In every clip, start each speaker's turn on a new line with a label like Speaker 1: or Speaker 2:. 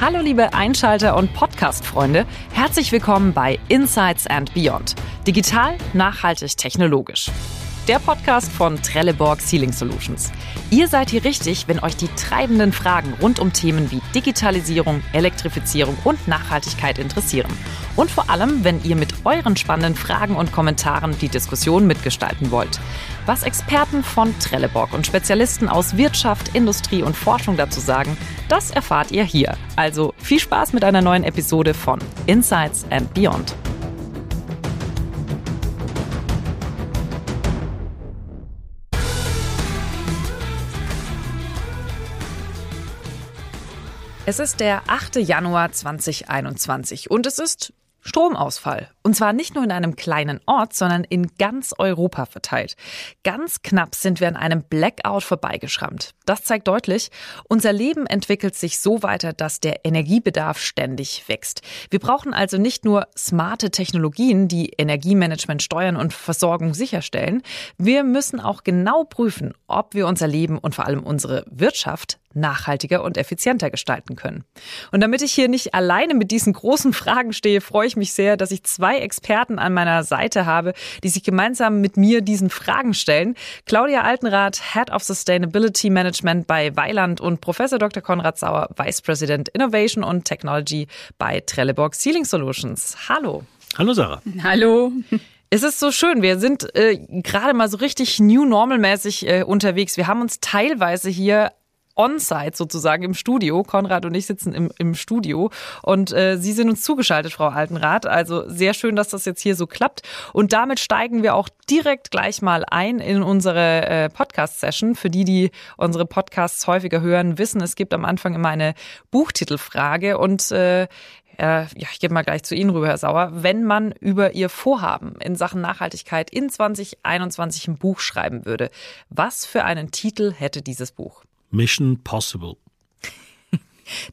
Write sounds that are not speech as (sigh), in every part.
Speaker 1: Hallo liebe Einschalter und Podcast-Freunde, herzlich willkommen bei Insights and Beyond. Digital, nachhaltig, technologisch der Podcast von Trelleborg Sealing Solutions. Ihr seid hier richtig, wenn euch die treibenden Fragen rund um Themen wie Digitalisierung, Elektrifizierung und Nachhaltigkeit interessieren. Und vor allem, wenn ihr mit euren spannenden Fragen und Kommentaren die Diskussion mitgestalten wollt. Was Experten von Trelleborg und Spezialisten aus Wirtschaft, Industrie und Forschung dazu sagen, das erfahrt ihr hier. Also viel Spaß mit einer neuen Episode von Insights and Beyond. Es ist der 8. Januar 2021 und es ist Stromausfall. Und zwar nicht nur in einem kleinen Ort, sondern in ganz Europa verteilt. Ganz knapp sind wir an einem Blackout vorbeigeschrammt. Das zeigt deutlich, unser Leben entwickelt sich so weiter, dass der Energiebedarf ständig wächst. Wir brauchen also nicht nur smarte Technologien, die Energiemanagement steuern und Versorgung sicherstellen. Wir müssen auch genau prüfen, ob wir unser Leben und vor allem unsere Wirtschaft nachhaltiger und effizienter gestalten können. Und damit ich hier nicht alleine mit diesen großen Fragen stehe, freue ich mich sehr, dass ich zwei Experten an meiner Seite habe, die sich gemeinsam mit mir diesen Fragen stellen. Claudia Altenrath, Head of Sustainability Management bei Weiland und Professor Dr. Konrad Sauer, Vice President Innovation und Technology bei Trelleborg Sealing Solutions. Hallo.
Speaker 2: Hallo Sarah.
Speaker 3: Hallo.
Speaker 1: Es ist so schön. Wir sind äh, gerade mal so richtig New Normal-mäßig äh, unterwegs. Wir haben uns teilweise hier on-site sozusagen im Studio. Konrad und ich sitzen im, im Studio und äh, Sie sind uns zugeschaltet, Frau Altenrath. Also sehr schön, dass das jetzt hier so klappt. Und damit steigen wir auch direkt gleich mal ein in unsere äh, Podcast-Session. Für die, die unsere Podcasts häufiger hören, wissen, es gibt am Anfang immer eine Buchtitelfrage und äh, ja, ich gebe mal gleich zu Ihnen rüber, Herr Sauer. Wenn man über Ihr Vorhaben in Sachen Nachhaltigkeit in 2021 ein Buch schreiben würde, was für einen Titel hätte dieses Buch?
Speaker 2: Mission Possible. (laughs)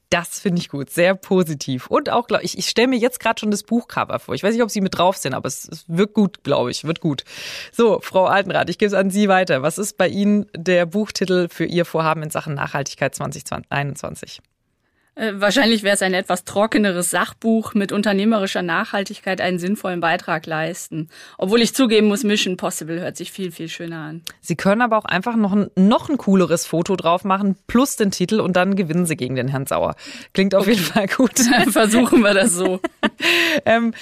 Speaker 1: Das finde ich gut, sehr positiv. Und auch, glaube ich, ich stelle mir jetzt gerade schon das Buchcover vor. Ich weiß nicht, ob Sie mit drauf sind, aber es, es wird gut, glaube ich, wird gut. So, Frau Altenrath, ich gebe es an Sie weiter. Was ist bei Ihnen der Buchtitel für Ihr Vorhaben in Sachen Nachhaltigkeit 2021?
Speaker 3: Äh, wahrscheinlich wäre es ein etwas trockeneres Sachbuch mit unternehmerischer Nachhaltigkeit einen sinnvollen Beitrag leisten. Obwohl ich zugeben muss, Mission Possible hört sich viel, viel schöner an.
Speaker 1: Sie können aber auch einfach noch ein, noch ein cooleres Foto drauf machen, plus den Titel und dann gewinnen Sie gegen den Herrn Sauer. Klingt auf okay. jeden Fall gut. (laughs)
Speaker 3: Versuchen wir das so. (laughs)
Speaker 1: ähm,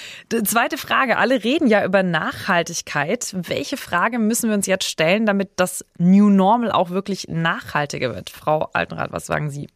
Speaker 1: zweite Frage. Alle reden ja über Nachhaltigkeit. Welche Frage müssen wir uns jetzt stellen, damit das New Normal auch wirklich nachhaltiger wird? Frau Altenrath, was sagen Sie?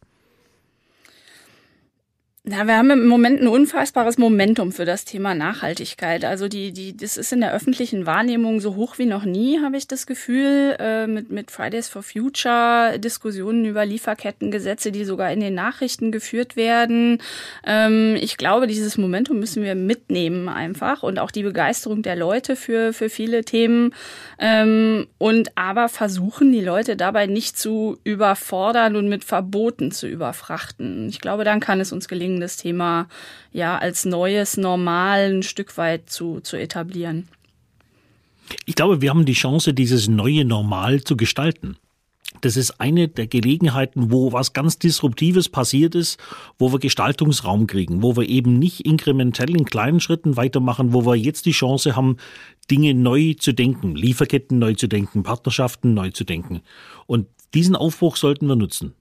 Speaker 3: Na, wir haben im Moment ein unfassbares Momentum für das Thema Nachhaltigkeit. Also die, die, das ist in der öffentlichen Wahrnehmung so hoch wie noch nie, habe ich das Gefühl, äh, mit, mit Fridays for Future, Diskussionen über Lieferkettengesetze, die sogar in den Nachrichten geführt werden. Ähm, ich glaube, dieses Momentum müssen wir mitnehmen einfach und auch die Begeisterung der Leute für, für viele Themen. Ähm, und aber versuchen, die Leute dabei nicht zu überfordern und mit Verboten zu überfrachten. Ich glaube, dann kann es uns gelingen, das Thema ja als neues Normal ein Stück weit zu, zu etablieren.
Speaker 2: Ich glaube, wir haben die Chance, dieses neue Normal zu gestalten. Das ist eine der Gelegenheiten, wo was ganz Disruptives passiert ist, wo wir Gestaltungsraum kriegen, wo wir eben nicht inkrementell in kleinen Schritten weitermachen, wo wir jetzt die Chance haben, Dinge neu zu denken, Lieferketten neu zu denken, Partnerschaften neu zu denken. Und diesen Aufbruch sollten wir nutzen.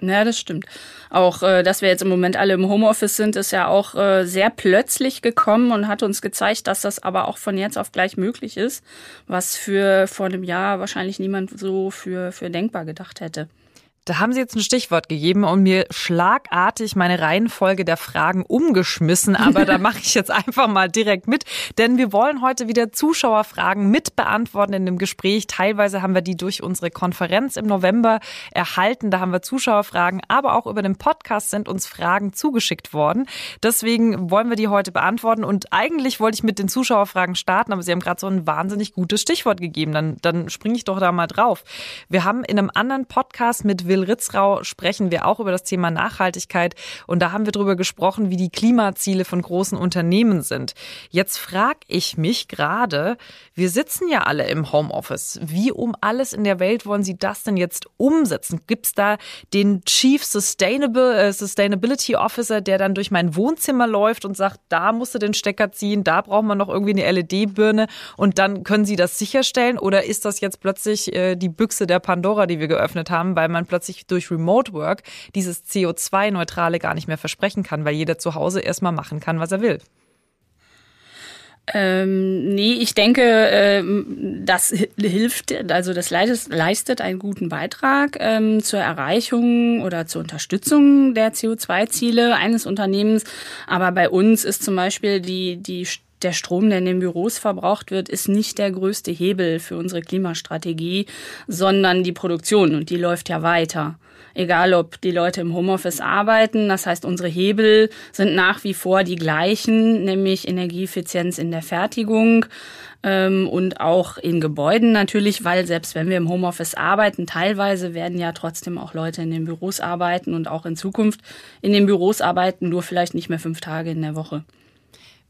Speaker 3: Ja, das stimmt. Auch, äh, dass wir jetzt im Moment alle im Homeoffice sind, ist ja auch äh, sehr plötzlich gekommen und hat uns gezeigt, dass das aber auch von jetzt auf gleich möglich ist, was für vor einem Jahr wahrscheinlich niemand so für, für denkbar gedacht hätte.
Speaker 1: Da haben Sie jetzt ein Stichwort gegeben und mir schlagartig meine Reihenfolge der Fragen umgeschmissen, aber da (laughs) mache ich jetzt einfach mal direkt mit, denn wir wollen heute wieder Zuschauerfragen mit beantworten in dem Gespräch. Teilweise haben wir die durch unsere Konferenz im November erhalten, da haben wir Zuschauerfragen, aber auch über den Podcast sind uns Fragen zugeschickt worden. Deswegen wollen wir die heute beantworten und eigentlich wollte ich mit den Zuschauerfragen starten, aber Sie haben gerade so ein wahnsinnig gutes Stichwort gegeben, dann, dann springe ich doch da mal drauf. Wir haben in einem anderen Podcast mit Will Will Ritzrau sprechen wir auch über das Thema Nachhaltigkeit. Und da haben wir darüber gesprochen, wie die Klimaziele von großen Unternehmen sind. Jetzt frage ich mich gerade, wir sitzen ja alle im Homeoffice. Wie um alles in der Welt wollen Sie das denn jetzt umsetzen? Gibt es da den Chief Sustainable, äh, Sustainability Officer, der dann durch mein Wohnzimmer läuft und sagt, da musst du den Stecker ziehen, da braucht man noch irgendwie eine LED-Birne und dann können Sie das sicherstellen? Oder ist das jetzt plötzlich äh, die Büchse der Pandora, die wir geöffnet haben, weil man plötzlich durch Remote Work dieses CO2-Neutrale gar nicht mehr versprechen kann, weil jeder zu Hause erstmal machen kann, was er will?
Speaker 3: Ähm, nee, ich denke, ähm, das hilft, also das leistet einen guten Beitrag ähm, zur Erreichung oder zur Unterstützung der CO2-Ziele eines Unternehmens. Aber bei uns ist zum Beispiel die, die der Strom, der in den Büros verbraucht wird, ist nicht der größte Hebel für unsere Klimastrategie, sondern die Produktion und die läuft ja weiter. Egal, ob die Leute im Homeoffice arbeiten, das heißt, unsere Hebel sind nach wie vor die gleichen, nämlich Energieeffizienz in der Fertigung ähm, und auch in Gebäuden natürlich, weil selbst wenn wir im Homeoffice arbeiten, teilweise werden ja trotzdem auch Leute in den Büros arbeiten und auch in Zukunft in den Büros arbeiten, nur vielleicht nicht mehr fünf Tage in der Woche.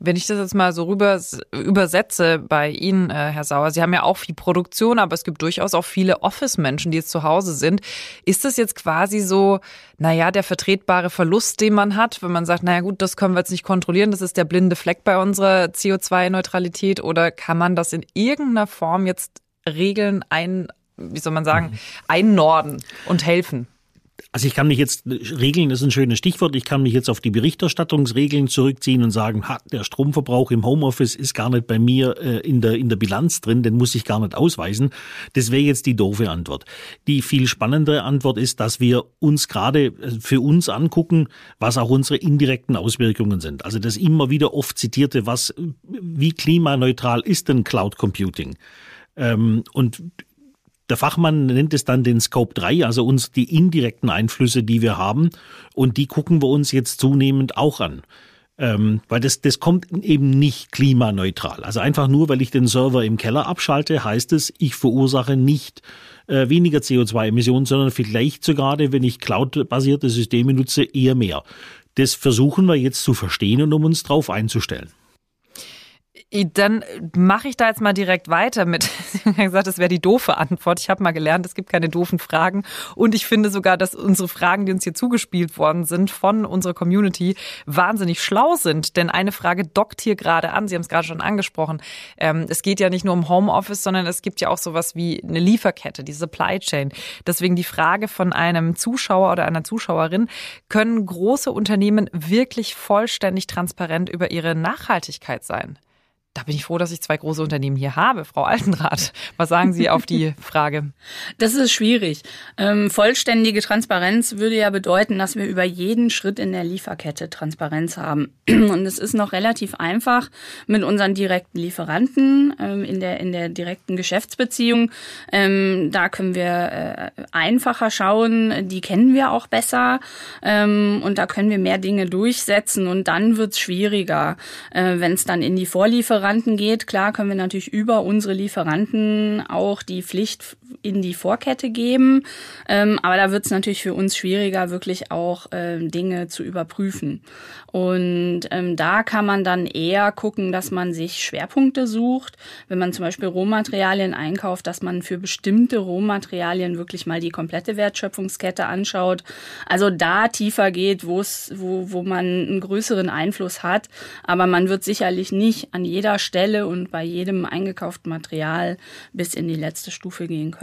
Speaker 1: Wenn ich das jetzt mal so rüber übersetze bei Ihnen, äh, Herr Sauer, Sie haben ja auch viel Produktion, aber es gibt durchaus auch viele Office-Menschen, die jetzt zu Hause sind. Ist das jetzt quasi so, naja, der vertretbare Verlust, den man hat, wenn man sagt, naja gut, das können wir jetzt nicht kontrollieren, das ist der blinde Fleck bei unserer CO2-Neutralität oder kann man das in irgendeiner Form jetzt regeln, ein, wie soll man sagen, mhm. einnorden und helfen?
Speaker 2: Also ich kann mich jetzt, Regeln ist ein schönes Stichwort, ich kann mich jetzt auf die Berichterstattungsregeln zurückziehen und sagen, ha, der Stromverbrauch im Homeoffice ist gar nicht bei mir äh, in, der, in der Bilanz drin, den muss ich gar nicht ausweisen. Das wäre jetzt die doofe Antwort. Die viel spannendere Antwort ist, dass wir uns gerade äh, für uns angucken, was auch unsere indirekten Auswirkungen sind. Also das immer wieder oft zitierte, was, wie klimaneutral ist denn Cloud Computing? Ähm, und der Fachmann nennt es dann den Scope 3, also uns die indirekten Einflüsse, die wir haben. Und die gucken wir uns jetzt zunehmend auch an. Ähm, weil das, das kommt eben nicht klimaneutral. Also einfach nur, weil ich den Server im Keller abschalte, heißt es, ich verursache nicht äh, weniger CO2-Emissionen, sondern vielleicht sogar, wenn ich cloud-basierte Systeme nutze, eher mehr. Das versuchen wir jetzt zu verstehen und um uns darauf einzustellen.
Speaker 1: Dann mache ich da jetzt mal direkt weiter mit. (laughs) Sie haben gesagt, das wäre die doofe Antwort. Ich habe mal gelernt, es gibt keine doofen Fragen. Und ich finde sogar, dass unsere Fragen, die uns hier zugespielt worden sind von unserer Community, wahnsinnig schlau sind. Denn eine Frage dockt hier gerade an. Sie haben es gerade schon angesprochen. Ähm, es geht ja nicht nur um Homeoffice, sondern es gibt ja auch sowas wie eine Lieferkette, die Supply Chain. Deswegen die Frage von einem Zuschauer oder einer Zuschauerin, können große Unternehmen wirklich vollständig transparent über ihre Nachhaltigkeit sein? Da bin ich froh, dass ich zwei große Unternehmen hier habe. Frau Altenrath, was sagen Sie auf die (laughs) Frage?
Speaker 3: Das ist schwierig. Ähm, vollständige Transparenz würde ja bedeuten, dass wir über jeden Schritt in der Lieferkette Transparenz haben. (clears throat) Und es ist noch relativ einfach mit unseren direkten Lieferanten ähm, in, der, in der direkten Geschäftsbeziehung. Ähm, da können wir äh, einfacher schauen. Die kennen wir auch besser. Ähm, und da können wir mehr Dinge durchsetzen. Und dann wird es schwieriger, äh, wenn es dann in die Vorlieferung Lieferanten geht, klar können wir natürlich über unsere Lieferanten auch die Pflicht in die Vorkette geben. Ähm, aber da wird es natürlich für uns schwieriger, wirklich auch ähm, Dinge zu überprüfen. Und ähm, da kann man dann eher gucken, dass man sich Schwerpunkte sucht. Wenn man zum Beispiel Rohmaterialien einkauft, dass man für bestimmte Rohmaterialien wirklich mal die komplette Wertschöpfungskette anschaut. Also da tiefer geht, wo wo, man einen größeren Einfluss hat. Aber man wird sicherlich nicht an jeder Stelle und bei jedem eingekauften Material bis in die letzte Stufe gehen können.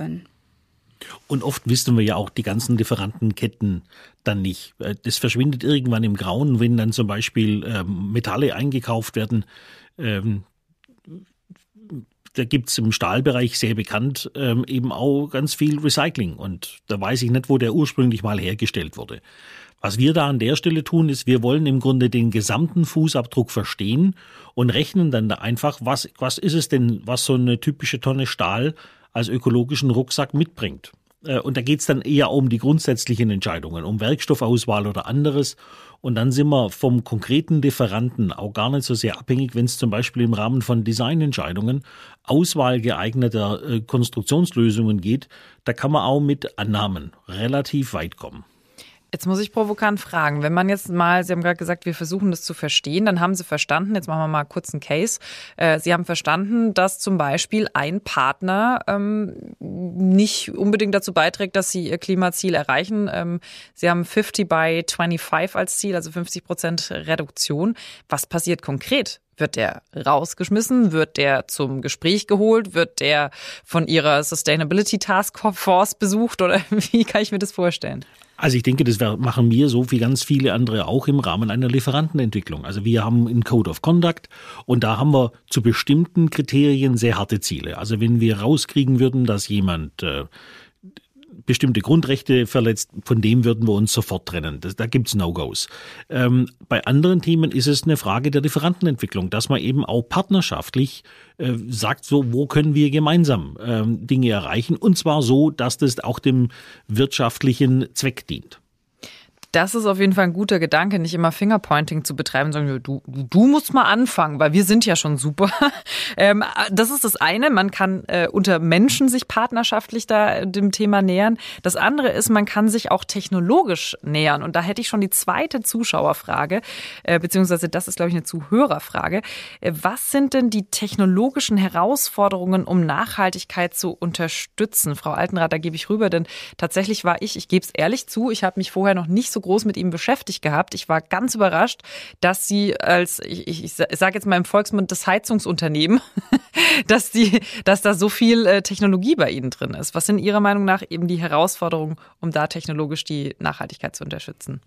Speaker 2: Und oft wissen wir ja auch die ganzen Lieferantenketten dann nicht. Äh, das verschwindet irgendwann im Grauen, wenn dann zum Beispiel ähm, Metalle eingekauft werden. Ähm, da gibt es im Stahlbereich sehr bekannt ähm, eben auch ganz viel Recycling. Und da weiß ich nicht, wo der ursprünglich mal hergestellt wurde. Was wir da an der Stelle tun, ist, wir wollen im Grunde den gesamten Fußabdruck verstehen und rechnen dann da einfach, was, was ist es denn, was so eine typische Tonne Stahl als ökologischen Rucksack mitbringt. Äh, und da geht's dann eher um die grundsätzlichen Entscheidungen, um Werkstoffauswahl oder anderes. Und dann sind wir vom konkreten Lieferanten auch gar nicht so sehr abhängig, wenn es zum Beispiel im Rahmen von Designentscheidungen Auswahl geeigneter äh, Konstruktionslösungen geht. Da kann man auch mit Annahmen relativ weit kommen.
Speaker 1: Jetzt muss ich provokant fragen, wenn man jetzt mal, Sie haben gerade gesagt, wir versuchen das zu verstehen, dann haben Sie verstanden, jetzt machen wir mal kurz einen Case, äh, Sie haben verstanden, dass zum Beispiel ein Partner ähm, nicht unbedingt dazu beiträgt, dass Sie Ihr Klimaziel erreichen. Ähm, Sie haben 50 by 25 als Ziel, also 50 Prozent Reduktion. Was passiert konkret? Wird der rausgeschmissen? Wird der zum Gespräch geholt? Wird der von Ihrer Sustainability Task Force besucht? Oder (laughs) wie kann ich mir das vorstellen?
Speaker 2: Also ich denke, das machen wir so wie ganz viele andere auch im Rahmen einer Lieferantenentwicklung. Also wir haben einen Code of Conduct und da haben wir zu bestimmten Kriterien sehr harte Ziele. Also wenn wir rauskriegen würden, dass jemand äh, bestimmte Grundrechte verletzt, von dem würden wir uns sofort trennen. Das, da gibt's No-Gos. Ähm, bei anderen Themen ist es eine Frage der Lieferantenentwicklung, dass man eben auch partnerschaftlich äh, sagt, so wo können wir gemeinsam ähm, Dinge erreichen und zwar so, dass das auch dem wirtschaftlichen Zweck dient.
Speaker 1: Das ist auf jeden Fall ein guter Gedanke, nicht immer Fingerpointing zu betreiben, sondern du, du musst mal anfangen, weil wir sind ja schon super. (laughs) Ähm, das ist das eine. Man kann äh, unter Menschen sich partnerschaftlich da dem Thema nähern. Das andere ist, man kann sich auch technologisch nähern. Und da hätte ich schon die zweite Zuschauerfrage, äh, beziehungsweise das ist, glaube ich, eine Zuhörerfrage. Äh, was sind denn die technologischen Herausforderungen, um Nachhaltigkeit zu unterstützen? Frau Altenrath, da gebe ich rüber, denn tatsächlich war ich, ich gebe es ehrlich zu, ich habe mich vorher noch nicht so groß mit ihm beschäftigt gehabt. Ich war ganz überrascht, dass sie als, ich, ich, sage jetzt mal im Volksmund, das Heizungsunternehmen, (laughs) dass, die, dass da so viel äh, Technologie bei Ihnen drin ist. Was sind Ihrer Meinung nach eben die Herausforderungen, um da technologisch die Nachhaltigkeit zu unterstützen?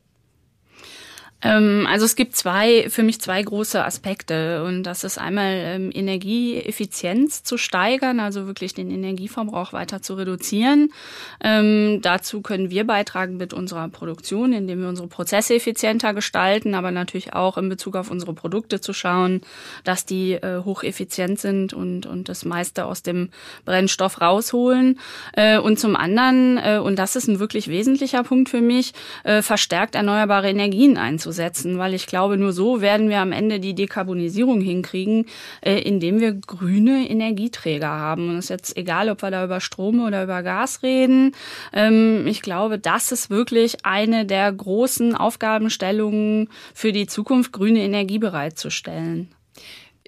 Speaker 3: Ähm, also es gibt zwei, für mich zwei große Aspekte und das ist einmal ähm, Energieeffizienz zu steigern, also wirklich den Energieverbrauch weiter zu reduzieren. Ähm, dazu können wir beitragen mit unserer Produktion, indem wir unsere Prozesse effizienter gestalten, aber natürlich auch in Bezug auf unsere Produkte zu schauen, dass die äh, hocheffizient sind und, und das meiste aus dem Brennstoff rausholen. Äh, und zum anderen, äh, und das ist ein wirklich wesentlicher Punkt für mich, äh, verstärkt erneuerbare Energien einzusetzen einzusetzen, weil ich glaube, nur so werden wir am Ende die Dekarbonisierung hinkriegen, äh, indem wir grüne Energieträger haben. Und es ist jetzt egal, ob wir da über Strom oder über Gas reden. Ähm, ich glaube, das ist wirklich eine der großen Aufgabenstellungen für die Zukunft, grüne Energie bereitzustellen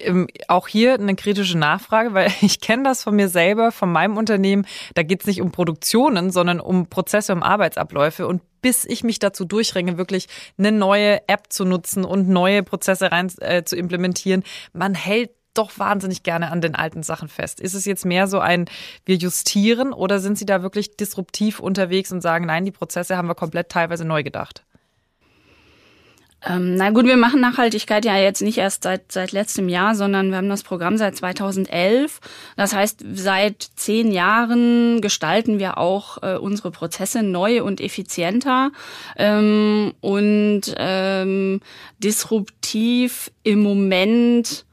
Speaker 1: ähm, auch hier eine kritische Nachfrage, weil (laughs) ich kenne das von mir selber, von meinem Unternehmen. Da geht es nicht um Produktionen, sondern um Prozesse, um Arbeitsabläufe. Und bis ich mich dazu durchringe, wirklich eine neue App zu nutzen und neue Prozesse rein äh, zu implementieren. Man hält doch wahnsinnig gerne an den alten Sachen fest. Ist es jetzt mehr so ein, wir justieren oder sind Sie da wirklich disruptiv unterwegs und sagen, nein, die Prozesse haben wir komplett teilweise neu gedacht?
Speaker 3: Ähm, na gut, wir machen Nachhaltigkeit ja jetzt nicht erst seit, seit letztem Jahr, sondern wir haben das Programm seit 2011. Das heißt, seit zehn Jahren gestalten wir auch äh, unsere Prozesse neu und effizienter ähm, und ähm, disruptiv im Moment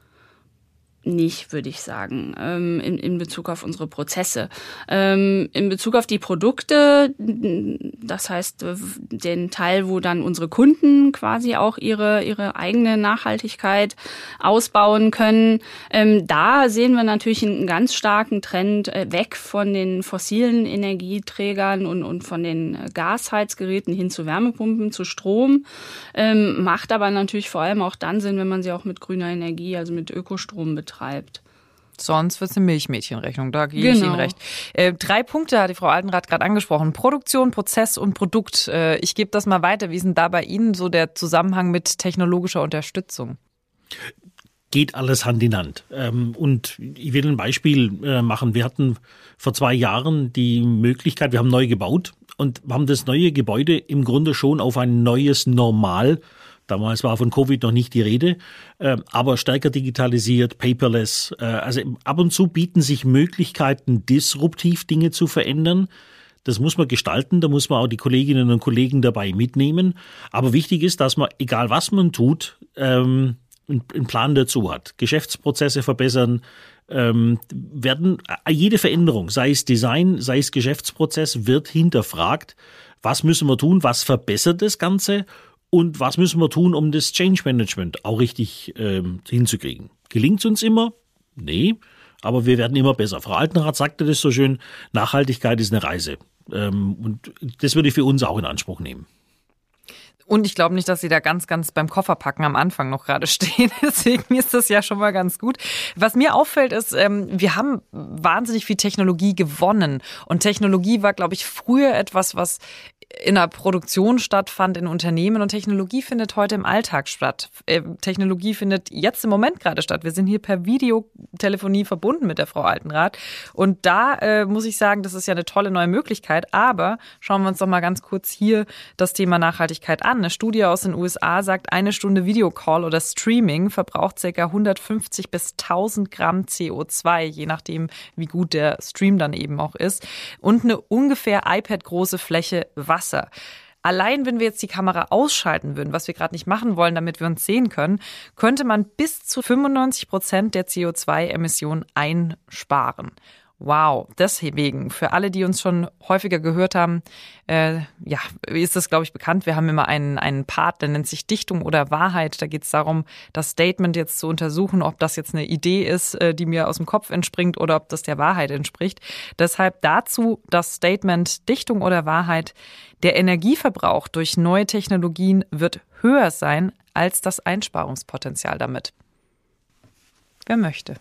Speaker 3: nicht, würde ich sagen, ähm, in, in Bezug auf unsere Prozesse. Ähm, in Bezug auf die Produkte, das heißt den Teil, wo dann unsere Kunden quasi auch ihre, ihre eigene Nachhaltigkeit ausbauen können, ähm, da sehen wir natürlich einen ganz starken Trend äh, weg von den fossilen Energieträgern und, und von den Gasheizgeräten hin zu Wärmepumpen, zu Strom. Macht aber natürlich vor allem auch dann Sinn, wenn man sie auch mit grüner Energie, also mit Ökostrom betreibt betreibt.
Speaker 1: Sonst wird es eine Milchmädchenrechnung, da gebe genau. ich Ihnen recht. Äh, drei Punkte hat die Frau Altenrath gerade angesprochen. Produktion, Prozess und Produkt. Äh, ich gebe das mal weiter. Wie ist denn da bei Ihnen so der Zusammenhang mit technologischer Unterstützung?
Speaker 2: Geht alles Hand in Hand. Ähm, und ich will ein Beispiel äh, machen. Wir hatten vor zwei Jahren die Möglichkeit, wir haben neu gebaut und haben das neue Gebäude im Grunde schon auf ein neues Normal Damals war von Covid noch nicht die Rede, äh, aber stärker digitalisiert, paperless. Äh, also ab und zu bieten sich Möglichkeiten, disruptiv Dinge zu verändern. Das muss man gestalten, da muss man auch die Kolleginnen und Kollegen dabei mitnehmen. Aber wichtig ist, dass man, egal was man tut, ähm, einen Plan dazu hat, Geschäftsprozesse verbessern, ähm, werden jede Veränderung, sei es Design, sei es Geschäftsprozess, wird hinterfragt. Was müssen wir tun? Was verbessert das Ganze? Und was müssen wir tun, um das Change Management auch richtig ähm, hinzukriegen? Gelingt es uns immer? Nee, aber wir werden immer besser. Frau Altenrath sagte das so schön, Nachhaltigkeit ist eine Reise. Ähm, und das würde ich für uns auch in Anspruch nehmen.
Speaker 1: Und ich glaube nicht, dass sie da ganz, ganz beim Kofferpacken am Anfang noch gerade (laughs) stehen. Deswegen ist das ja schon mal ganz gut. Was mir auffällt, ist, ähm, wir haben wahnsinnig viel Technologie gewonnen. Und Technologie war, glaube ich, früher etwas, was in der Produktion stattfand, in Unternehmen und Technologie findet heute im Alltag statt. Äh, Technologie findet jetzt im Moment gerade statt. Wir sind hier per Videotelefonie verbunden mit der Frau Altenrath und da äh, muss ich sagen, das ist ja eine tolle neue Möglichkeit, aber schauen wir uns doch mal ganz kurz hier das Thema Nachhaltigkeit an. Eine Studie aus den USA sagt, eine Stunde Videocall oder Streaming verbraucht ca. 150 bis 1000 Gramm CO2, je nachdem, wie gut der Stream dann eben auch ist und eine ungefähr iPad-große Fläche Wasser. Allein wenn wir jetzt die Kamera ausschalten würden, was wir gerade nicht machen wollen, damit wir uns sehen können, könnte man bis zu 95 Prozent der CO2-Emissionen einsparen. Wow, deswegen, für alle, die uns schon häufiger gehört haben, äh, ja, ist das, glaube ich, bekannt. Wir haben immer einen, einen Part, der nennt sich Dichtung oder Wahrheit. Da geht es darum, das Statement jetzt zu untersuchen, ob das jetzt eine Idee ist, äh, die mir aus dem Kopf entspringt oder ob das der Wahrheit entspricht. Deshalb dazu das Statement Dichtung oder Wahrheit. Der Energieverbrauch durch neue Technologien wird höher sein als das Einsparungspotenzial damit. Wer möchte?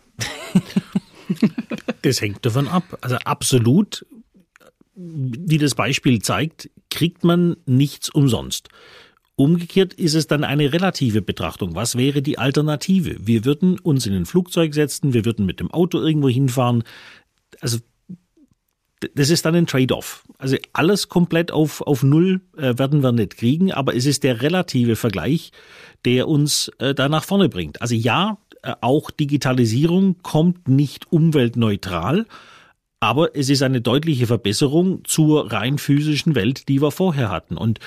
Speaker 1: (laughs) (laughs)
Speaker 2: Das hängt davon ab. Also absolut, wie das Beispiel zeigt, kriegt man nichts umsonst. Umgekehrt ist es dann eine relative Betrachtung. Was wäre die Alternative? Wir würden uns in ein Flugzeug setzen, wir würden mit dem Auto irgendwo hinfahren. Also das ist dann ein Trade-off. Also alles komplett auf, auf Null äh, werden wir nicht kriegen, aber es ist der relative Vergleich, der uns äh, da nach vorne bringt. Also ja, äh, auch Digitalisierung kommt nicht umweltneutral, aber es ist eine deutliche Verbesserung zur rein physischen Welt, die wir vorher hatten. Und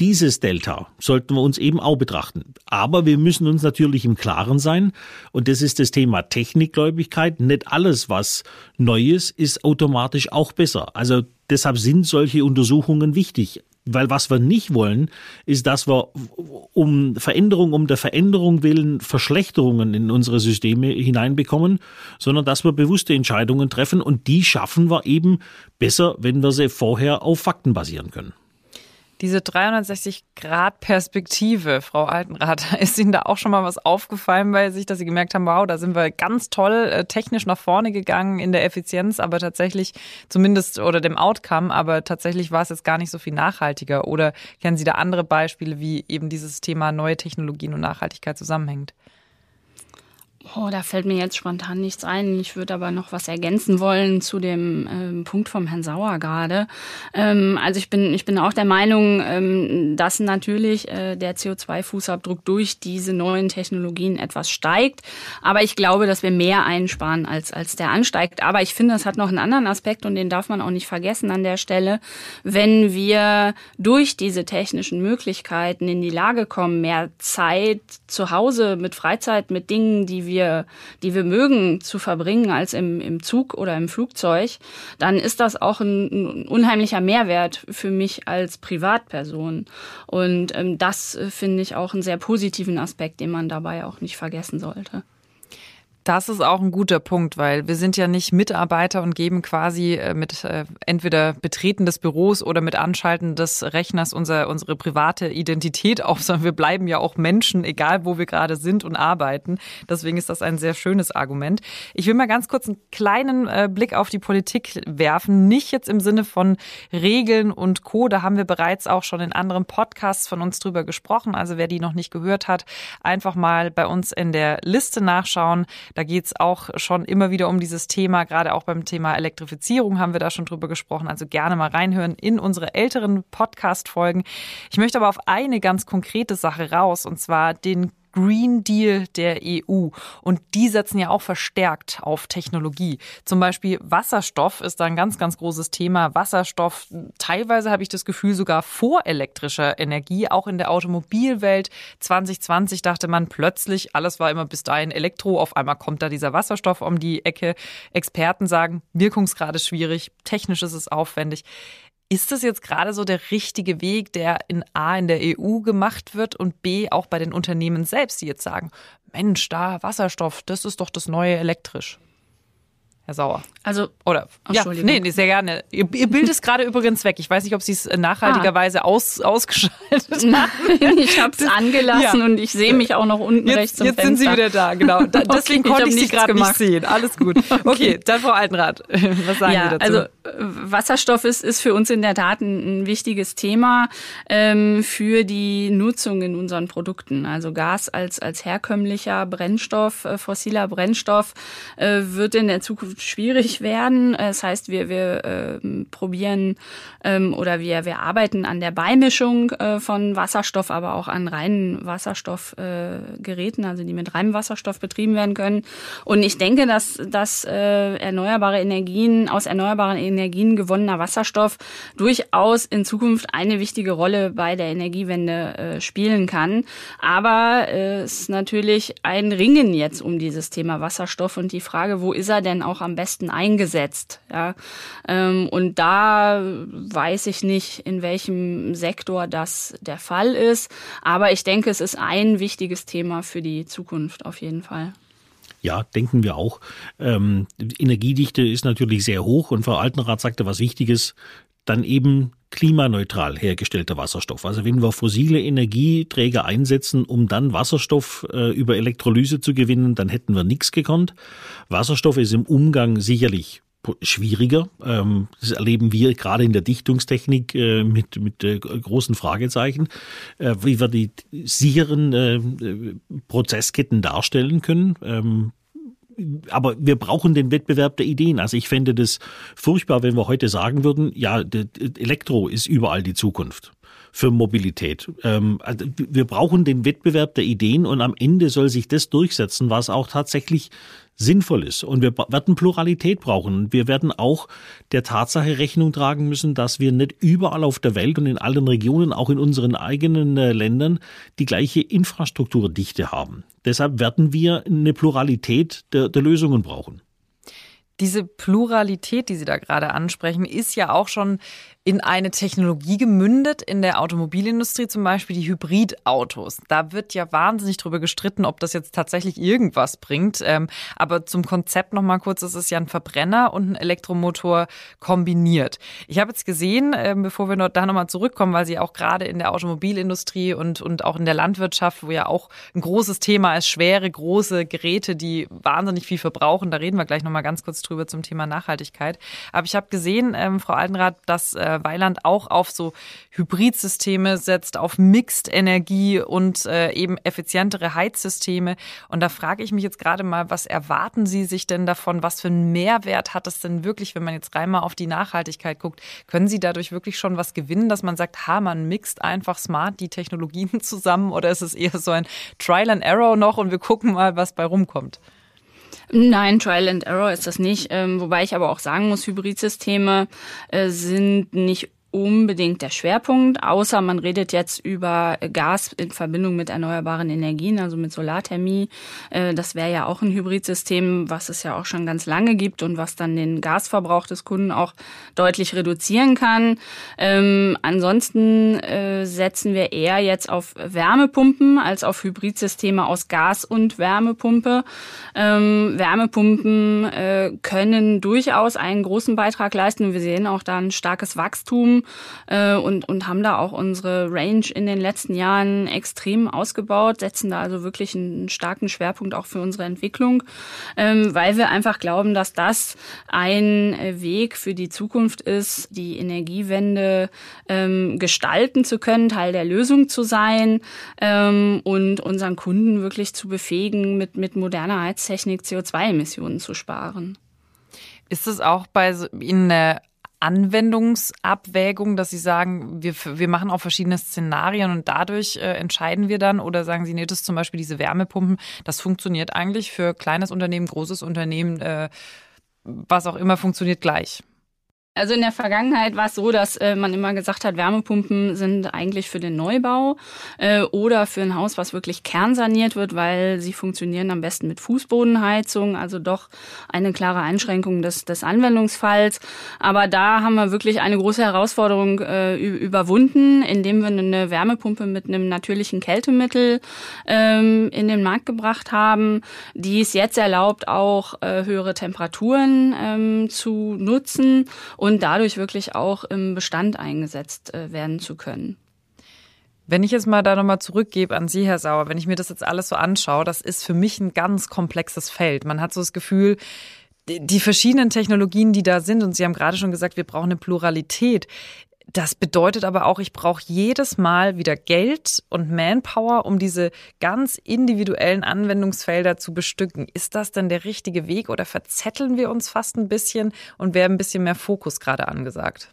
Speaker 2: dieses Delta sollten wir uns eben auch betrachten. Aber wir müssen uns natürlich im Klaren sein, und das ist das Thema Technikgläubigkeit. Nicht alles, was Neues, ist automatisch auch besser. Also deshalb sind solche Untersuchungen wichtig. Weil was wir nicht wollen, ist, dass wir um Veränderung, um der Veränderung willen Verschlechterungen in unsere Systeme hineinbekommen, sondern dass wir bewusste Entscheidungen treffen und die schaffen wir eben besser, wenn wir sie vorher auf Fakten basieren können.
Speaker 1: Diese 360-Grad-Perspektive, Frau Altenrath, (laughs) ist Ihnen da auch schon mal was aufgefallen bei sich, dass Sie gemerkt haben, wow, da sind wir ganz toll äh, technisch nach vorne gegangen in der Effizienz, aber tatsächlich zumindest oder dem Outcome, aber tatsächlich war es jetzt gar nicht so viel nachhaltiger. Oder kennen Sie da andere Beispiele, wie eben dieses Thema neue Technologien und Nachhaltigkeit zusammenhängt?
Speaker 3: Oh, da fällt mir jetzt spontan nichts ein. Ich würde aber noch was ergänzen wollen zu dem ähm, Punkt vom Herrn Sauer gerade. Ähm, also ich bin, ich bin auch der Meinung, ähm, dass natürlich äh, der CO2-Fußabdruck durch diese neuen Technologien etwas steigt. Aber ich glaube, dass wir mehr einsparen, als, als der ansteigt. Aber ich finde, das hat noch einen anderen Aspekt und den darf man auch nicht vergessen an der Stelle. Wenn wir durch diese technischen Möglichkeiten in die Lage kommen, mehr Zeit zu Hause mit Freizeit, mit Dingen, die wir wir, die wir mögen, zu verbringen als im, im Zug oder im Flugzeug, dann ist das auch ein, ein unheimlicher Mehrwert für mich als Privatperson. Und ähm, das äh, finde ich auch einen sehr positiven Aspekt, den man dabei auch nicht vergessen sollte.
Speaker 1: Das ist auch ein guter Punkt, weil wir sind ja nicht Mitarbeiter und geben quasi äh, mit äh, entweder Betreten des Büros oder mit Anschalten des Rechners unser, unsere private Identität auf, sondern wir bleiben ja auch Menschen, egal wo wir gerade sind und arbeiten. Deswegen ist das ein sehr schönes Argument. Ich will mal ganz kurz einen kleinen äh, Blick auf die Politik werfen. Nicht jetzt im Sinne von Regeln und Co. Da haben wir bereits auch schon in anderen Podcasts von uns drüber gesprochen. Also wer die noch nicht gehört hat, einfach mal bei uns in der Liste nachschauen. Da geht es auch schon immer wieder um dieses Thema. Gerade auch beim Thema Elektrifizierung haben wir da schon drüber gesprochen. Also gerne mal reinhören in unsere älteren Podcast-Folgen. Ich möchte aber auf eine ganz konkrete Sache raus, und zwar den Green Deal der EU. Und die setzen ja auch verstärkt auf Technologie. Zum Beispiel Wasserstoff ist da ein ganz, ganz großes Thema. Wasserstoff, teilweise habe ich das Gefühl, sogar vor elektrischer Energie, auch in der Automobilwelt. 2020 dachte man plötzlich, alles war immer bis dahin Elektro. Auf einmal kommt da dieser Wasserstoff um die Ecke. Experten sagen, Wirkungsgrad ist schwierig, technisch ist es aufwendig. Ist das jetzt gerade so der richtige Weg, der in A in der EU gemacht wird und B auch bei den Unternehmen selbst, die jetzt sagen, Mensch, da Wasserstoff, das ist doch das neue elektrisch? Herr Sauer.
Speaker 3: Also,
Speaker 1: oder, ja, nee, nee, sehr gerne. Ihr, ihr Bild ist gerade übrigens weg. Ich weiß nicht, ob Sie es nachhaltigerweise ah. aus, ausgeschaltet (laughs) haben.
Speaker 3: Nein, ich habe es angelassen ja. und ich sehe mich auch noch unten
Speaker 1: jetzt,
Speaker 3: rechts
Speaker 1: Jetzt sind Sie wieder da, genau. Da, (laughs) deswegen okay, konnte ich, Sie gerade nicht sehen. Alles gut. (laughs) Okay, okay dann Frau Altenrath, was sagen ja, Sie dazu?
Speaker 3: Also, Wasserstoff ist, ist für uns in der Tat ein, ein wichtiges Thema ähm, für die Nutzung in unseren Produkten. Also Gas als, als herkömmlicher Brennstoff, äh, fossiler Brennstoff äh, wird in der Zukunft schwierig werden. Das heißt, wir, wir äh, probieren ähm, oder wir, wir arbeiten an der Beimischung äh, von Wasserstoff, aber auch an reinen Wasserstoffgeräten, äh, also die mit reinem Wasserstoff betrieben werden können. Und ich denke, dass, dass äh, erneuerbare Energien, aus erneuerbaren Energien gewonnener Wasserstoff durchaus in Zukunft eine wichtige Rolle bei der Energiewende äh, spielen kann. Aber äh, es ist natürlich ein Ringen jetzt um dieses Thema Wasserstoff und die Frage, wo ist er denn auch am besten eingesetzt. Ja? Ähm, und da weiß ich nicht, in welchem Sektor das der Fall ist. Aber ich denke, es ist ein wichtiges Thema für die Zukunft auf jeden Fall.
Speaker 2: Ja, denken wir auch. Ähm, Energiedichte ist natürlich sehr hoch und Frau Altenrath sagte was Wichtiges, dann eben klimaneutral hergestellter Wasserstoff. Also wenn wir fossile Energieträger einsetzen, um dann Wasserstoff äh, über Elektrolyse zu gewinnen, dann hätten wir nichts gekonnt. Wasserstoff ist im Umgang sicherlich schwieriger. Ähm, das erleben wir gerade in der Dichtungstechnik äh, mit, mit äh, großen Fragezeichen, äh, wie wir die sicheren Prozessketten darstellen können. Ähm, aber wir brauchen den Wettbewerb der Ideen. Also ich fände das furchtbar, wenn wir heute sagen würden, ja, Elektro ist überall die Zukunft für Mobilität. Ähm, also wir brauchen den Wettbewerb der Ideen und am Ende soll sich das durchsetzen, was auch tatsächlich sinnvoll ist. Und wir werden Pluralität brauchen. Wir werden auch der Tatsache Rechnung tragen müssen, dass wir nicht überall auf der Welt und in allen Regionen, auch in unseren eigenen äh, Ländern, die gleiche Infrastrukturdichte haben. Deshalb werden wir eine Pluralität der, der Lösungen brauchen.
Speaker 1: Diese Pluralität, die Sie da gerade ansprechen, ist ja auch schon in eine Technologie gemündet in der Automobilindustrie, zum Beispiel die Hybridautos. Da wird ja wahnsinnig drüber gestritten, ob das jetzt tatsächlich irgendwas bringt. Ähm, aber zum Konzept noch mal kurz: Es ist ja ein Verbrenner und ein Elektromotor kombiniert. Ich habe jetzt gesehen, ähm, bevor wir da noch mal zurückkommen, weil Sie auch gerade in der Automobilindustrie und und auch in der Landwirtschaft, wo ja auch ein großes Thema ist, schwere große Geräte, die wahnsinnig viel verbrauchen. Da reden wir gleich noch mal ganz kurz drüber zum Thema Nachhaltigkeit. Aber ich habe gesehen, ähm, Frau Altenrath, dass äh, Weiland auch auf so Hybridsysteme setzt, auf Mixed-Energie und äh, eben effizientere Heizsysteme. Und da frage ich mich jetzt gerade mal, was erwarten Sie sich denn davon? Was für einen Mehrwert hat es denn wirklich, wenn man jetzt rein mal auf die Nachhaltigkeit guckt? Können Sie dadurch wirklich schon was gewinnen, dass man sagt, ha, man mixt einfach smart die Technologien (laughs) zusammen oder ist es eher so ein Trial and Error noch und wir gucken mal, was bei rumkommt?
Speaker 3: Nein, Trial and Error ist das nicht. Ähm, wobei ich aber auch sagen muss, Hybridsysteme äh, sind nicht unbedingt der Schwerpunkt, außer man redet jetzt über Gas in Verbindung mit erneuerbaren Energien, also mit Solarthermie. Äh, das wäre ja auch ein Hybridsystem, was es ja auch schon ganz lange gibt und was dann den Gasverbrauch des Kunden auch deutlich reduzieren kann. Ähm, ansonsten äh, setzen wir eher jetzt auf Wärmepumpen als auf Hybridsysteme aus Gas und Wärmepumpe. Ähm, Wärmepumpen äh, können durchaus einen großen Beitrag leisten. Wir sehen auch da ein starkes Wachstum äh, und, und haben da auch unsere Range in den letzten Jahren extrem ausgebaut, setzen da also wirklich einen starken Schwerpunkt auch für unsere Entwicklung, ähm, weil wir einfach glauben, dass das ein Weg für die Zukunft ist, die Energiewende ähm, gestalten zu können, Teil der Lösung zu sein ähm, und unseren Kunden wirklich zu befähigen, mit, mit moderner Heiztechnik CO2-Emissionen zu sparen.
Speaker 1: Ist es auch bei Ihnen eine Anwendungsabwägung, dass Sie sagen, wir, wir machen auch verschiedene Szenarien und dadurch äh, entscheiden wir dann oder sagen Sie, nee, das zum Beispiel diese Wärmepumpen, das funktioniert eigentlich für kleines Unternehmen, großes Unternehmen, äh, was auch immer funktioniert gleich.
Speaker 3: Also in der Vergangenheit war es so, dass äh, man immer gesagt hat, Wärmepumpen sind eigentlich für den Neubau äh, oder für ein Haus, was wirklich kernsaniert wird, weil sie funktionieren am besten mit Fußbodenheizung, also doch eine klare Einschränkung des, des Anwendungsfalls. Aber da haben wir wirklich eine große Herausforderung äh, überwunden, indem wir eine Wärmepumpe mit einem natürlichen Kältemittel ähm, in den Markt gebracht haben, die es jetzt erlaubt, auch äh, höhere Temperaturen ähm, zu nutzen und dadurch wirklich auch im Bestand eingesetzt äh, werden zu können.
Speaker 1: Wenn ich jetzt mal da nochmal zurückgebe an Sie, Herr Sauer, wenn ich mir das jetzt alles so anschaue, das ist für mich ein ganz komplexes Feld. Man hat so das Gefühl, die verschiedenen Technologien, die da sind, und Sie haben gerade schon gesagt, wir brauchen eine Pluralität. Das bedeutet aber auch, ich brauche jedes Mal wieder Geld und Manpower, um diese ganz individuellen Anwendungsfelder zu bestücken. Ist das denn der richtige Weg oder verzetteln wir uns fast ein bisschen und wäre ein bisschen mehr Fokus gerade angesagt?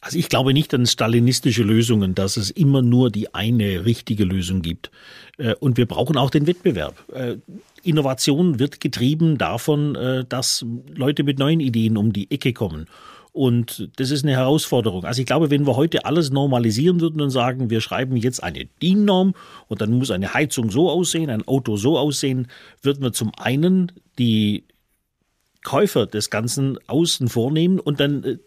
Speaker 2: Also ich glaube nicht an stalinistische Lösungen, dass es immer nur die eine richtige Lösung gibt. Äh, und wir brauchen auch den Wettbewerb. Äh, Innovation wird getrieben davon, äh, dass Leute mit neuen Ideen um die Ecke kommen. Und das ist eine Herausforderung. Also ich glaube, wenn wir heute alles normalisieren würden und sagen, wir schreiben jetzt eine DIN-Norm und dann muss eine Heizung so aussehen, ein Auto so aussehen, würden wir zum einen die Käufer des Ganzen außen vornehmen und dann äh,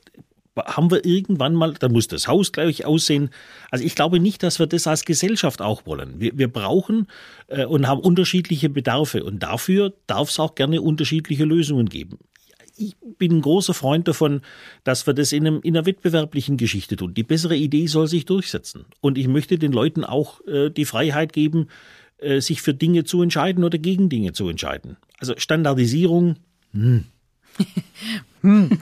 Speaker 2: haben wir irgendwann mal, dann muss das Haus gleich aussehen. Also ich glaube nicht, dass wir das als Gesellschaft auch wollen. Wir, wir brauchen äh, und haben unterschiedliche Bedarfe und dafür darf es auch gerne unterschiedliche Lösungen geben ich bin ein großer Freund davon, dass wir das in, einem, in einer wettbewerblichen Geschichte tun. Die bessere Idee soll sich durchsetzen. Und ich möchte den Leuten auch äh, die Freiheit geben, äh, sich für Dinge zu entscheiden oder gegen Dinge zu entscheiden. Also Standardisierung, hm. (laughs)
Speaker 1: hm.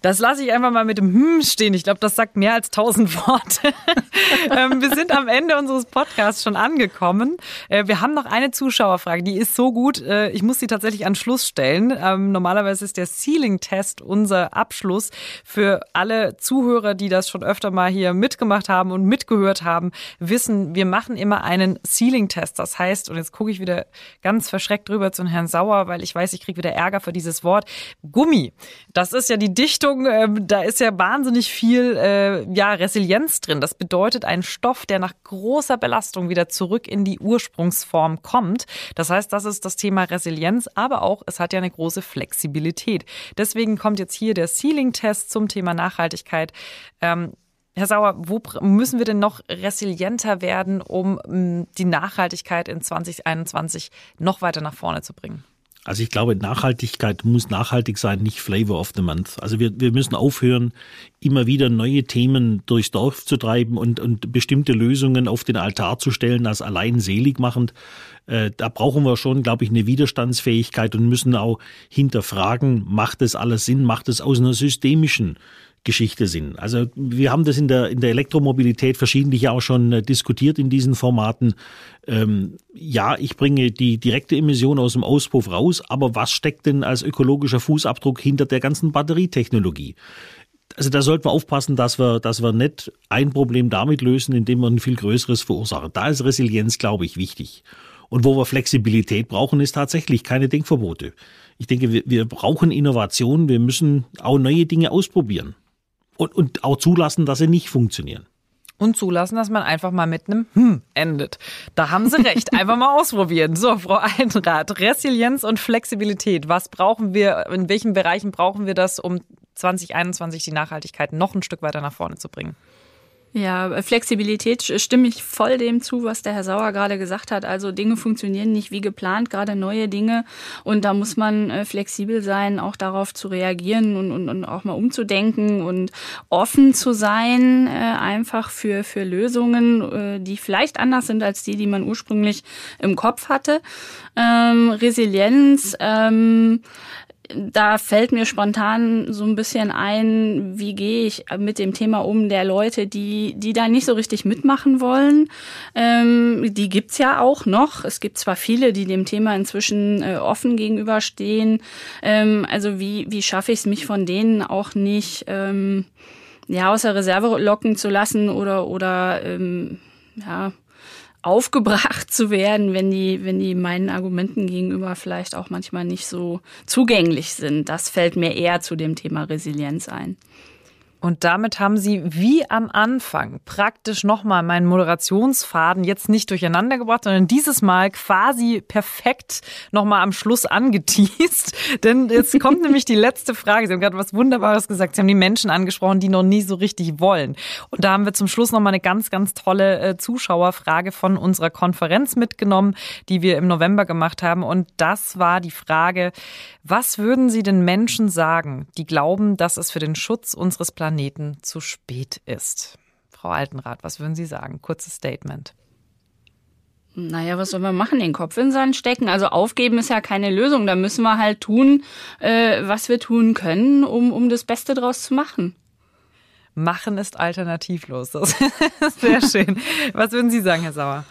Speaker 1: Das lasse ich einfach mal mit dem Hm stehen. Ich glaube, das sagt mehr als tausend Worte. (laughs) ähm, wir sind am Ende unseres Podcasts schon angekommen. Äh, wir haben noch eine Zuschauerfrage, die ist so gut. Äh, ich muss sie tatsächlich an Schluss stellen. Ähm, normalerweise ist der Ceiling-Test unser Abschluss für alle Zuhörer, die das schon öfter mal hier mitgemacht haben und mitgehört haben, wissen, wir machen immer einen Ceiling-Test. Das heißt, und jetzt gucke ich wieder ganz verschreckt rüber zu Herrn Sauer, weil ich weiß, ich kriege wieder Ärger für dieses Wort. Gummi. Das ist ja die Dichtung äh, da ist ja wahnsinnig viel äh, ja, Resilienz drin. Das bedeutet ein Stoff, der nach großer Belastung wieder zurück in die Ursprungsform kommt. Das heißt, das ist das Thema Resilienz, aber auch, es hat ja eine große Flexibilität. Deswegen kommt jetzt hier der Ceiling-Test zum Thema Nachhaltigkeit. Ähm, Herr Sauer, wo müssen wir denn noch resilienter werden, um die Nachhaltigkeit in 2021 noch weiter nach vorne zu bringen?
Speaker 2: Also ich glaube, Nachhaltigkeit muss nachhaltig sein, nicht Flavor of the Month. Also wir, wir müssen aufhören, immer wieder neue Themen durchs Dorf zu treiben und, und bestimmte Lösungen auf den Altar zu stellen als allein selig machend. Äh, da brauchen wir schon, glaube ich, eine Widerstandsfähigkeit und müssen auch hinterfragen, macht es alles Sinn, macht es aus einer systemischen Geschichte sind. Also wir haben das in der, in der Elektromobilität verschiedentlich auch schon äh, diskutiert in diesen Formaten. Ähm, ja, ich bringe die direkte Emission aus dem Auspuff raus, aber was steckt denn als ökologischer Fußabdruck hinter der ganzen Batterietechnologie? Also da sollten wir aufpassen, dass wir, dass wir nicht ein Problem damit lösen, indem wir ein viel größeres verursachen. Da ist Resilienz, glaube ich, wichtig. Und wo wir Flexibilität brauchen, ist tatsächlich keine Denkverbote. Ich denke, wir, wir brauchen Innovation, wir müssen auch neue Dinge ausprobieren und, und auch zulassen, dass sie nicht funktionieren.
Speaker 1: Und zulassen, dass man einfach mal mit einem Hm endet. Da haben Sie recht. (laughs) Einfach mal ausprobieren. So, Frau Einrath, Resilienz und Flexibilität. Was brauchen wir, in welchen Bereichen brauchen wir das, um 2021 die Nachhaltigkeit noch ein Stück weiter nach vorne zu bringen?
Speaker 3: Ja, Flexibilität stimme ich voll dem zu, was der Herr Sauer gerade gesagt hat. Also Dinge funktionieren nicht wie geplant, gerade neue Dinge. Und da muss man äh, flexibel sein, auch darauf zu reagieren und, und, und auch mal umzudenken und offen zu sein, äh, einfach für, für Lösungen, äh, die vielleicht anders sind als die, die man ursprünglich im Kopf hatte. Ähm, Resilienz, ähm, da fällt mir spontan so ein bisschen ein, wie gehe ich mit dem Thema um der Leute, die, die da nicht so richtig mitmachen wollen. Ähm, die gibt's ja auch noch. Es gibt zwar viele, die dem Thema inzwischen äh, offen gegenüberstehen. Ähm, also wie, wie schaffe ich es, mich von denen auch nicht ähm, ja, aus der Reserve locken zu lassen oder, oder ähm, ja, aufgebracht zu werden, wenn die, wenn die meinen Argumenten gegenüber vielleicht auch manchmal nicht so zugänglich sind. Das fällt mir eher zu dem Thema Resilienz ein.
Speaker 1: Und damit haben Sie wie am Anfang praktisch nochmal meinen Moderationsfaden jetzt nicht durcheinander gebracht, sondern dieses Mal quasi perfekt nochmal am Schluss angeteased. (laughs) Denn jetzt kommt nämlich die letzte Frage. Sie haben gerade was Wunderbares gesagt. Sie haben die Menschen angesprochen, die noch nie so richtig wollen. Und da haben wir zum Schluss nochmal eine ganz, ganz tolle äh, Zuschauerfrage von unserer Konferenz mitgenommen, die wir im November gemacht haben. Und das war die Frage, was würden Sie den Menschen sagen, die glauben, dass es für den Schutz unseres Planeten zu spät ist? Frau Altenrath, was würden Sie sagen? Kurzes Statement.
Speaker 3: Naja, was sollen wir machen? Den Kopf in den Sand stecken? Also aufgeben ist ja keine Lösung. Da müssen wir halt tun, äh, was wir tun können, um, um das Beste draus zu machen.
Speaker 1: Machen ist alternativlos. Das (laughs) ist sehr schön. Was würden Sie sagen, Herr Sauer?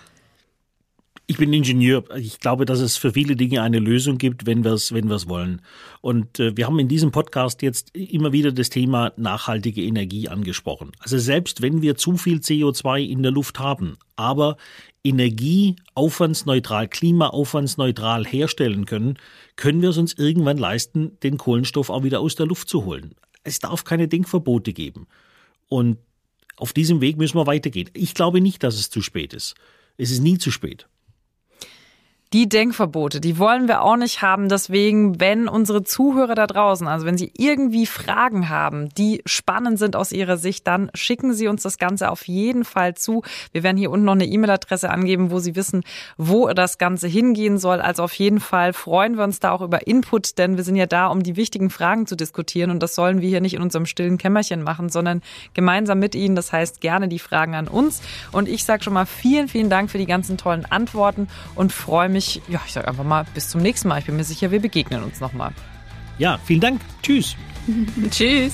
Speaker 2: Ich bin Ingenieur. Ich glaube, dass es für viele Dinge eine Lösung gibt, wenn wir es wenn wollen. Und äh, wir haben in diesem Podcast jetzt immer wieder das Thema nachhaltige Energie angesprochen. Also selbst wenn wir zu viel CO2 in der Luft haben, aber Energie aufwandsneutral, klimaaufwandsneutral herstellen können, können wir es uns irgendwann leisten, den Kohlenstoff auch wieder aus der Luft zu holen. Es darf keine Denkverbote geben. Und auf diesem Weg müssen wir weitergehen. Ich glaube nicht, dass es zu spät ist. Es ist nie zu spät.
Speaker 1: Die Denkverbote, die wollen wir auch nicht haben. Deswegen, wenn unsere Zuhörer da draußen, also wenn sie irgendwie Fragen haben, die spannend sind aus ihrer Sicht, dann schicken sie uns das Ganze auf jeden Fall zu. Wir werden hier unten noch eine E-Mail-Adresse angeben, wo sie wissen, wo das Ganze hingehen soll. Also auf jeden Fall freuen wir uns da auch über Input, denn wir sind ja da, um die wichtigen Fragen zu diskutieren. Und das sollen wir hier nicht in unserem stillen Kämmerchen machen, sondern gemeinsam mit Ihnen. Das heißt, gerne die Fragen an uns. Und ich sage schon mal vielen, vielen Dank für die ganzen tollen Antworten und freue mich, ich, ja, ich sage einfach mal bis zum nächsten Mal. Ich bin mir sicher, wir begegnen uns nochmal.
Speaker 2: Ja, vielen Dank. Tschüss. (laughs)
Speaker 3: Tschüss.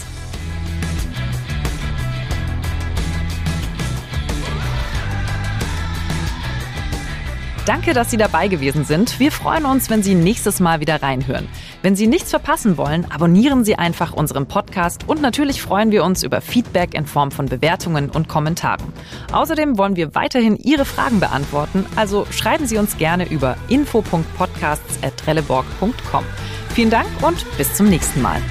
Speaker 1: Danke, dass Sie dabei gewesen sind. Wir freuen uns, wenn Sie nächstes Mal wieder reinhören. Wenn Sie nichts verpassen wollen, abonnieren Sie einfach unseren Podcast und natürlich freuen wir uns über Feedback in Form von Bewertungen und Kommentaren. Außerdem wollen wir weiterhin Ihre Fragen beantworten, also schreiben Sie uns gerne über info.podcasts.trelleborg.com. Vielen Dank und bis zum nächsten Mal.